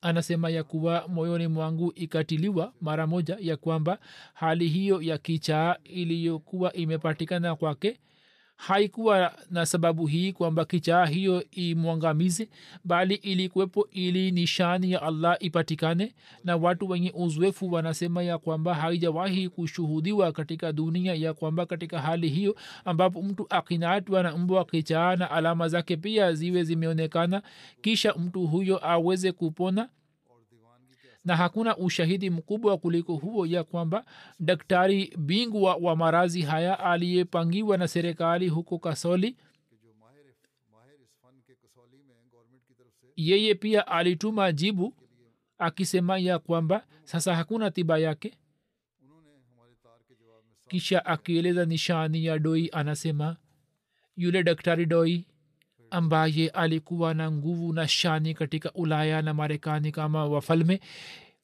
Anasema ya kuwa moyoni mwangu ikatiliwa mara moja ya kwamba hali hiyo ya kichaa iliyokuwa imepatikana kwake haikuwa na sababu hii kwamba kichaa hiyo imwangamize bali ilikuwepo ili nishani ya allah ipatikane na watu wenye uzoefu wanasema ya kwamba haijawahi kushuhudiwa katika dunia ya kwamba katika hali hiyo ambapo mtu akinatwa na mbwa kichaa na alama zake pia ziwe zimeonekana kisha mtu huyo aweze kupona na hakuna ushahidi mkubwa kuliko huo ya kwamba daktari bingwa wa marazi haya aliyepangiwa na serikali huko kasoli yeye pia alituma jibu akisema ya kwamba sasa hakuna tiba yake. Kisha akieleza nishani ya doi anasema yule daktari doi ambaye alikuwa na nguvu na shani katika ulaya na marekani kama wafalme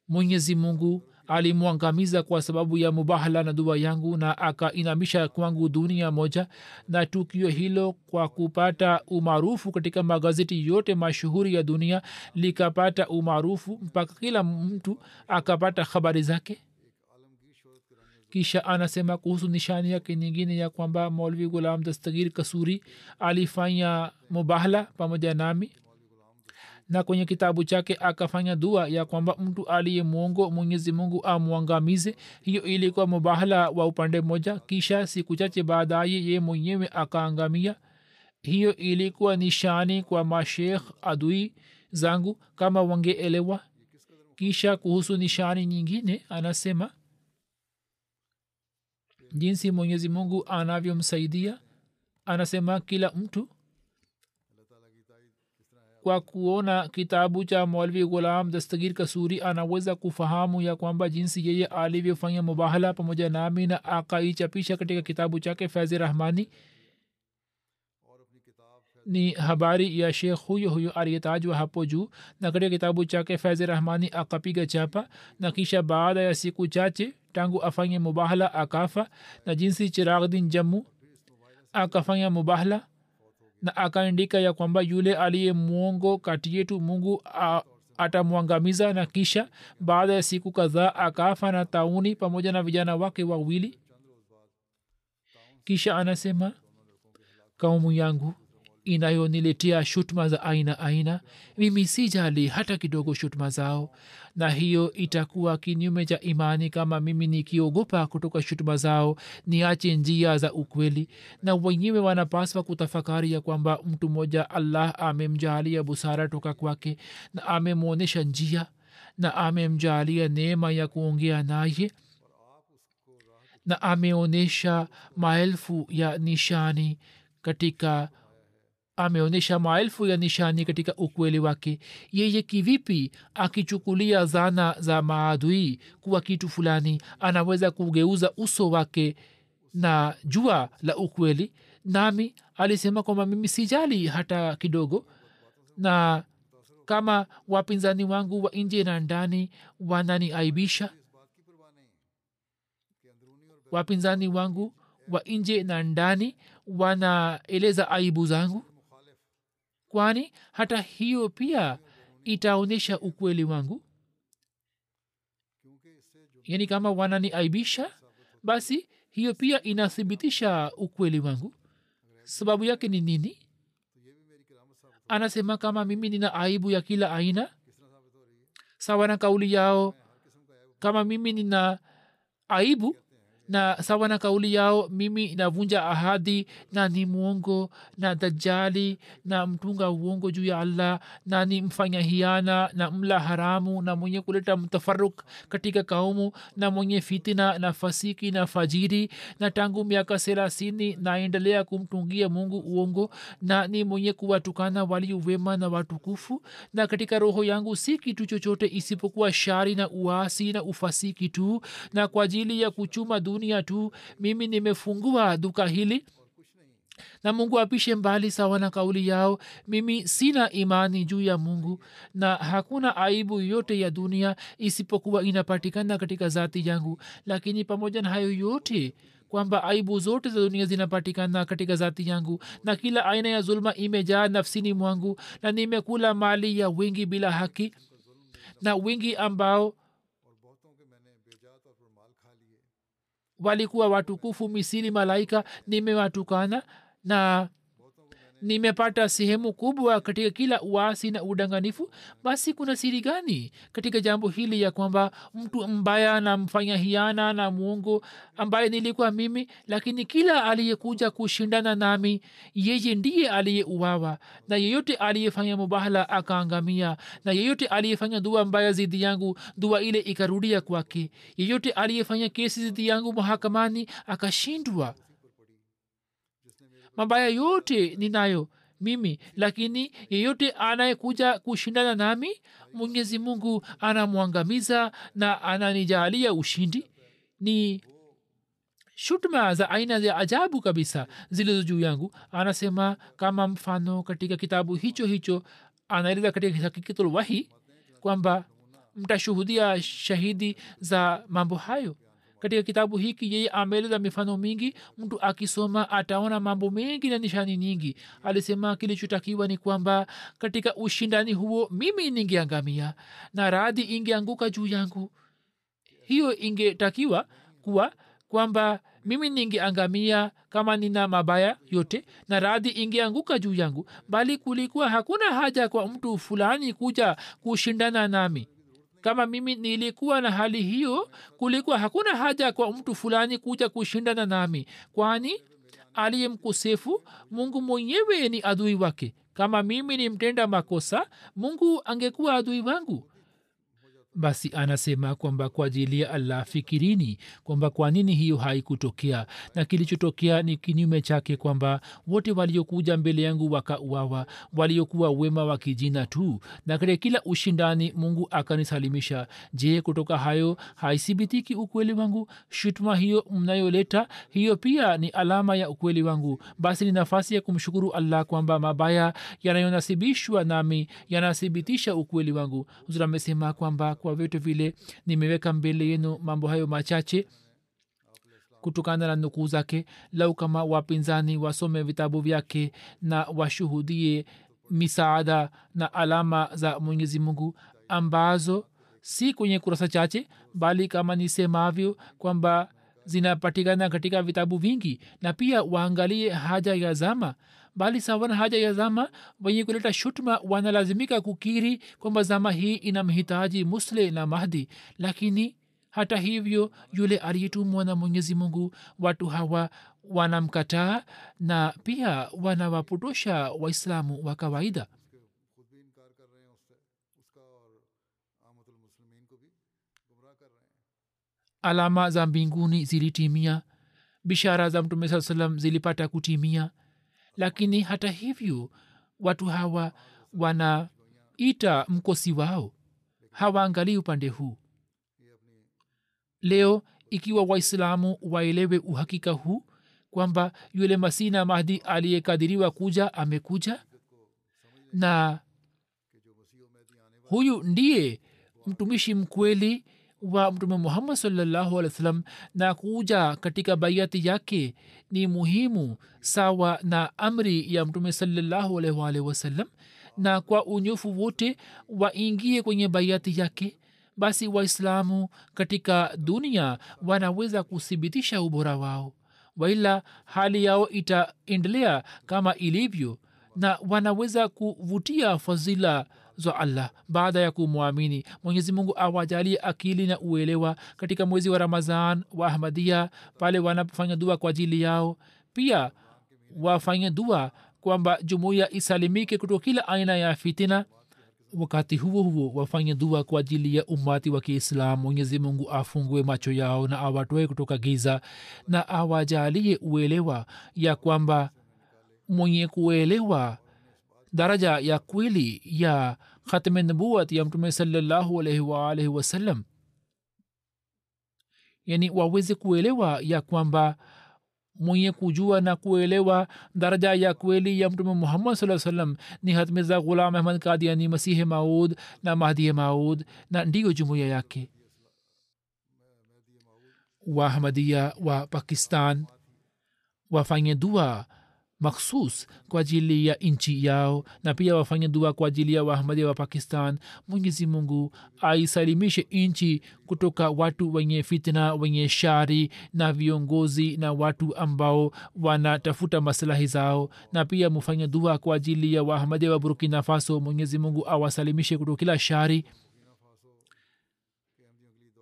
mwenyezi mungu alimwangamiza kwa sababu ya mubahala na dua yangu na akainamisha kwangu dunia moja na tukio hilo kwa kupata umaarufu katika magazeti yote mashuhuri ya dunia likapata umaarufu mpaka kila mtu akapata habari zake kisha anasema kuhusu nishani yake nyingine ya kwamba maulvi gulam dastagir kasuri alifanya mubahala pamoja nami. Na kwenye kitabu chake akafanya dua ya kwamba mtu aliye mwongo mwenyezi mungu amwangamize. Hiyo ilikuwa mubahala wa upande mmoja. Kisha siku chache baadaye ye mwenyewe akaangamia. Hiyo ilikuwa nishani kwa mashekh adui zangu kama wangeelewa. Kisha kuhusu nishani nyingine anasema jinsi mwenyezi mungu anavyomsaidia anasema kila mtu kwa kuona kitabu cha mwalvi ghulam dastagir kasuri anaweza kufahamu ya kwamba jinsi yeye alivyofanya mubahala pamoja nami na akaichapisha katika kitabu chake faizi rahmani ni habari ya shekh huyo huyo aliyetajwa hapo juu na katika kitabu chake faizi rahmani akapiga chapa na kisha baada ya siku chache tangu afanye mubahala akafa na jinsi chiragdin jammu akafanya mubahala na akaandika ya kwamba yule aliye mwongo kati yetu mungu atamwangamiza na kisha baada ya siku kadhaa akafa na tauni pamoja na vijana wake wawili kisha anasema kaumu yangu inayoniletea shutuma za aina aina. Mimi sijali hata kidogo shutuma zao na hiyo itakuwa kinyume cha imani kama mimi nikiogopa kutoka shutuma zao niache njia za ukweli. Na wenyewe wanapaswa kutafakari ya kwamba mtu mmoja allah amemjaalia busara toka kwake na amemwonyesha njia na amemjaalia neema ya kuongea naye na ameonyesha maelfu ya nishani katika ameonyesha maelfu ya nishani katika ukweli wake. Yeye kivipi akichukulia zana za maadui kuwa kitu fulani anaweza kugeuza uso wake na jua la ukweli? Nami alisema kwamba mimi sijali hata kidogo. Na kama wapinzani wangu wa nje na ndani wananiaibisha? Wapinzani wangu wa nje na ndani wanaeleza aibu zangu kwani hata hiyo pia itaonyesha ukweli wangu? Yani kama wananiaibisha basi hiyo pia inathibitisha ukweli wangu. Sababu yake ni nini? Anasema kama mimi nina aibu ya kila aina sawa na kauli yao. Kama mimi nina aibu na sawa na kauli yao mimi navunja ahadi na ni mwongo na dajali na mtunga uongo juu ya allah na ni mfanya hiana na mla haramu na mwenye kuleta mtafaruk katika kaumu na mwenye fitina na fasiki na fajiri. Na tangu miaka thelathini naendelea kumtungia mungu uongo na ni mwenye kuwatukana waliowema na watukufu. Na katika roho yangu si kitu chochote isipokuwa shari na uasi na ufasiki tu. Na kwa ajili ya kuchuma dunia tu mimi nimefungua duka hili. Na mungu apishe mbali sawa na kauli yao. Mimi sina imani juu ya mungu na hakuna aibu yote ya dunia isipokuwa inapatikana katika zati yangu. Lakini pamoja na hayo yote kwamba aibu zote za dunia zinapatikana katika zati yangu na kila aina ya zuluma imejaa nafsini mwangu na nimekula mali ya wingi bila haki na wingi ambao walikuwa watukufu misili malaika nimewatukana na nimepata sehemu kubwa katika kila uasi na udanganifu basi kuna siri gani katika jambo hili ya kwamba mtu mbaya na mfanya hiana na mwongo ambaye nilikuwa mimi lakini kila aliyekuja kushindana nami yeye ndiye aliyeuawa. Na yeyote aliyefanya mubahala akaangamia. Na yeyote aliyefanya dua mbaya zidi yangu dua ile ikarudia kwake. Yeyote aliyefanya kesi zidi yangu mahakamani akashindwa mabaya yote ninayo mimi lakini yeyote anayekuja kushindana nami mwenyezi mungu anamwangamiza na ananijalia ushindi. Ni shutma za aina ya ajabu kabisa zilizo juu yangu. Anasema kama mfano katika kitabu hicho hicho anaeleza katika hakikitulwahi kwamba mtashuhudia shahidi za mambo hayo katika kitabu hiki yeye ameeleza mifano mingi. Mtu akisoma ataona mambo mengi na nishani nyingi. Alisema kilichotakiwa ni kwamba katika ushindani huo mimi ningeangamia na radhi ingeanguka juu yangu. Hiyo ingetakiwa kuwa kwamba mimi ningeangamia kama nina mabaya yote na radhi ingeanguka juu yangu. Bali kulikuwa hakuna haja kwa mtu fulani kuja kushindana nami kama mimi nilikuwa na hali hiyo kulikuwa hakuna haja kwa mtu fulani kuja kushindana nami. Kwani aliye mkosefu mungu mwenyewe ni adui wake. Kama mimi ni mtenda makosa mungu angekuwa adui wangu basi anasema kwamba kwa ajili ya allah fikirini kwamba kwa nini hiyo haikutokea. Na kilichotokea ni kinyume chake kwamba wote waliokuja mbele yangu wakauawa waliokuwa wema wa kijina tu na katika kila ushindani mungu akanisalimisha je kutoka hayo haithibitiki ukweli wangu? Shutuma hiyo mnayoleta hiyo pia ni alama ya ukweli wangu. Basi ni nafasi ya kumshukuru allah kwamba mabaya yanayonasibishwa nami yanathibitisha ukweli wangu. Amesema kwamba kwa vyote vile nimeweka mbele yenu mambo hayo machache kutokana na nukuu zake. Lau kama wapinzani wasome vitabu vyake na washuhudie misaada na alama za mwenyezi mungu ambazo si kwenye kurasa chache bali kama nisemavyo kwamba zinapatikana katika vitabu vingi na pia waangalie haja ya zama bali sawana haja ya zama wenye kuleta shutma wanalazimika kukiri kwamba zama hii ina mhitaji musle na mahdi. Lakini hata hivyo yule aliyetumwa na mwenyezi mungu watu hawa wanamkataa na pia wanawapotosha waislamu wa kawaida. Alama za mbinguni zilitimia. Bishara za mtume saa salam zilipata kutimia lakini hata hivyo watu hawa wanaita mkosi wao. Hawaangalii upande huu. Leo ikiwa waislamu waelewe uhakika huu kwamba yule masina mahdi aliyekadiriwa kuja amekuja? Na huyu ndiye mtumishi mkweli wa mtume muhammad salllahu alih wa na kuja katika baiati yake ni muhimu sawa na amri ya mtume salllahu alaihi waalihi wasallam. Na kwa unyofu wote waingie kwenye baiati yake basi waislamu katika dunia wanaweza kuthibitisha ubora wao waila hali yao itaendelea kama ilivyo na wanaweza kuvutia fadhila za allah. Baada ya kumwamini mwenyezi mungu awajalie akili na uelewa katika mwezi wa ramazan wa ahmadia pale wanapofanya dua kwa ajili yao. Pia wafanye dua kwamba jumuiya isalimike kutoka kila aina ya fitina. Wakati huo huo wafanye dua kwa ajili ya umati wa kiislam mwenyezi mungu afungue macho yao na awatoe kutoka giza na awajalie uelewa ya kwamba mwenye kuelewa daraja ya kweli ya khatme nubuat ya mtume salallahu alaihi waalaihi wasallam yani waweze kuelewa ya kwamba mwenye kujua na kuelewa daraja ya kweli ya mtume muhammad saa salam ni hatmiza ghulam ahmad kadiani masihi maud na mahdi maud na ndiyo jumuiya yake. Waahmadia wa pakistan wafanye dua makhsus kwa ajili ya nchi yao na pia wafanye dua kwa ajili ya wahmadia wa pakistan. Mwenyezi mungu aisalimishe nchi kutoka watu wenye fitna wenye shari na viongozi na watu ambao wanatafuta maslahi zao. Na pia mufanye dua kwa ajili ya wahmadia wa burkina faso. Mwenyezi mungu awasalimishe kutoka kila shari.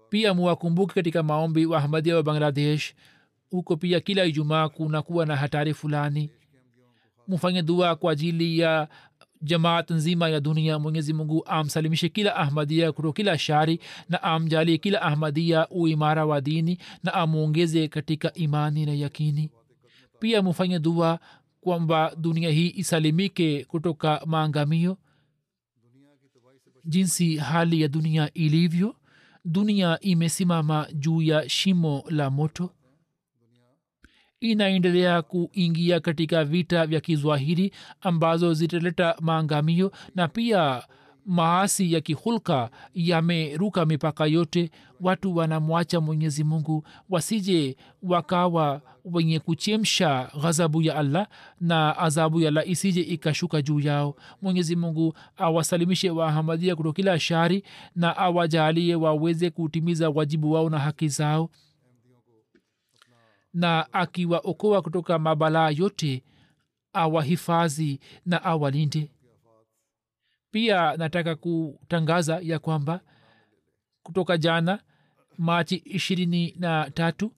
Pia muwakumbuke katika maombi wahmadia wa bangladesh. Huko pia kila ijumaa kunakuwa na hatari fulani mufanye dua kwa ajili ya jamaat nzima ya dunia. Mwenyezi mungu amsalimishe kila ahmadia kutoka kila shari na amjalie kila ahmadia uimara wa dini na amwongeze katika imani na yakini. Pia mufanye dua kwamba dunia hii isalimike kutoka maangamio. Jinsi hali ya dunia ilivyo dunia imesimama juu ya shimo la moto inaendelea kuingia katika vita vya kizwahiri ambazo zitaleta maangamio na pia maasi ya kihulka yameruka mipaka yote. Watu wanamwacha mwenyezi mungu wasije wakawa wenye kuchemsha ghadhabu ya allah na adhabu ya allah isije ikashuka juu yao. Mwenyezi mungu awasalimishe wahamadia kuto kila shari na awajalie waweze kutimiza wajibu wao na haki zao na akiwaokoa kutoka mabalaa yote awahifadhi na awalinde. Pia nataka kutangaza ya kwamba kutoka jana machi ishirini na tatu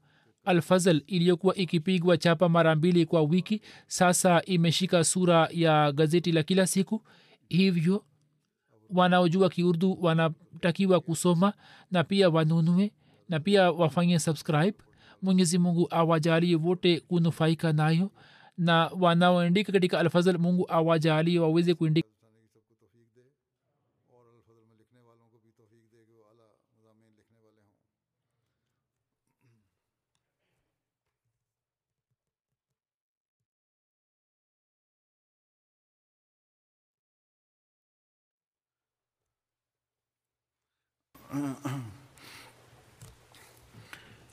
alfazal iliyokuwa ikipigwa chapa mara mbili kwa wiki sasa imeshika sura ya gazeti la kila siku. Hivyo wanaojua kiurdu wanatakiwa kusoma na pia wanunue na pia wafanye subscribe mwenyezi mungu awajalie wote kunufaika nayo na wanaoandika katika alfazal mungu awajalie waweze kuandika और